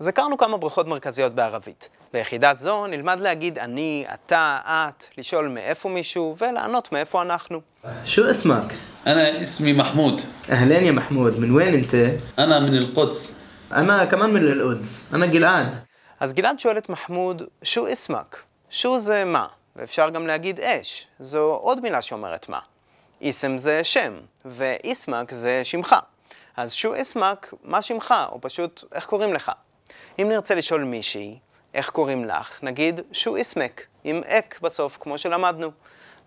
אז הכרנו כמה ברכות מרכזיות בערבית. ביחידה זו נלמד להגיד אני, אתה, את, לשאול מאיפה מישהו ולענות מאיפה אנחנו. شو اسمك؟ أنا اسمي محمود أهلين يا محمود من وين أنت؟ أنا من القدس أنا كمان من القدس أنا جلعاد אז גלעד שואל את מחמוד, שו איסמק? שו זה מה, ואפשר גם להגיד אש, זו עוד מילה שאומרת מה. איסם זה שם, ואיסמק זה שמך. אז שו איסמק, מה שמך, או פשוט איך קוראים לך. אם נרצה לשאול מישהי, איך קוראים לך, נגיד שו איסמק, עם אק בסוף, כמו שלמדנו.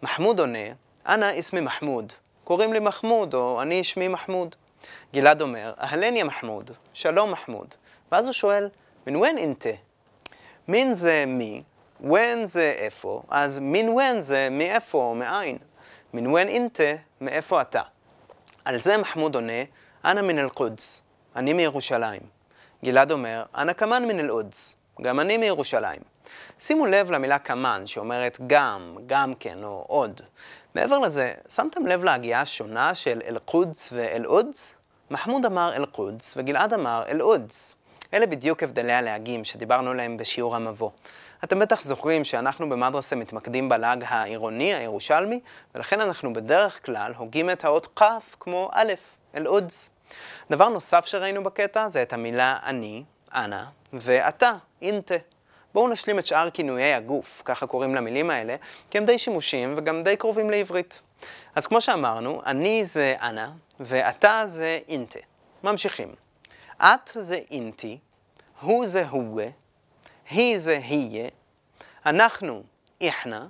מחמוד עונה, אנא איסמי מחמוד. קוראים לי מחמוד, או אני שמי מחמוד. גלעד אומר, אהלן יא מחמוד, שלום מחמוד. ואז הוא שואל, מן ון אינטה? מין זה מי, ון זה איפה, אז מין ון זה מאיפה או מאין. מן ון אינטה, מאיפה אתה. על זה מחמוד עונה, אנא מן אל-קודס, אני מירושלים. גלעד אומר, אנא כמן מן אל-קודס, גם אני מירושלים. שימו לב למילה כמן, שאומרת גם, גם כן, או עוד. מעבר לזה, שמתם לב להגייה השונה של אל-קודס ואל-אודס? מחמוד אמר אל-קודס וגלעד אמר אל-אודס. אלה בדיוק הבדלי הלהגים שדיברנו עליהם בשיעור המבוא. אתם בטח זוכרים שאנחנו במדרסה מתמקדים בלעג העירוני, הירושלמי, ולכן אנחנו בדרך כלל הוגים את האות כ' כמו א', אל-אודס. דבר נוסף שראינו בקטע זה את המילה אני, אנא, ואתה, אינטה. בואו נשלים את שאר כינויי הגוף, ככה קוראים למילים האלה, כי הם די שימושיים וגם די קרובים לעברית. אז כמו שאמרנו, אני זה אנא, ואתה זה אינטה. ממשיכים. את זה אינטי, הוא זה הווה, היא זה היה, אנחנו איחנה.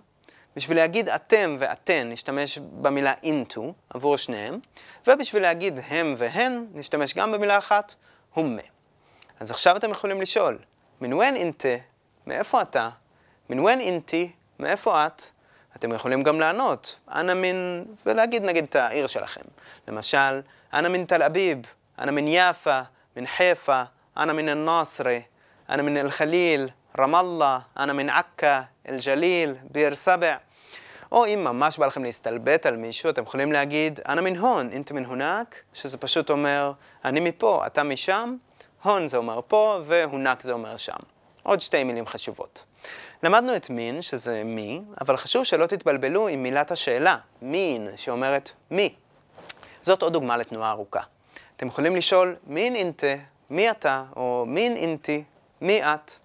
בשביל להגיד אתם ואתן נשתמש במילה אינטו עבור שניהם, ובשביל להגיד הם והן נשתמש גם במילה אחת, הומה. אז עכשיו אתם יכולים לשאול, מן ון אינטה, מאיפה אתה? מן ון אינטי, מאיפה את? אתם יכולים גם לענות, אנא מן, ולהגיד נגיד את העיר שלכם. למשל, אנא מן תל אביב, אנא מן יפה, מן חיפה, אנא מן אל-נאסרה, אנא מן אל-חליל, רמאללה, אנא מן עכא, אל-ג'ליל, ביר סבע. או אם ממש בא לכם להסתלבט על מישהו, אתם יכולים להגיד, אנא מן הון, אינטה מן הונק, שזה פשוט אומר, אני מפה, אתה משם, הון זה אומר פה, והונק זה אומר שם. עוד שתי מילים חשובות. למדנו את מין, שזה מי, אבל חשוב שלא תתבלבלו עם מילת השאלה, מין, שאומרת מי. זאת עוד דוגמה לתנועה ארוכה. אתם יכולים לשאול, מין אינטה, מי אתה, או מין אינטי, מי את.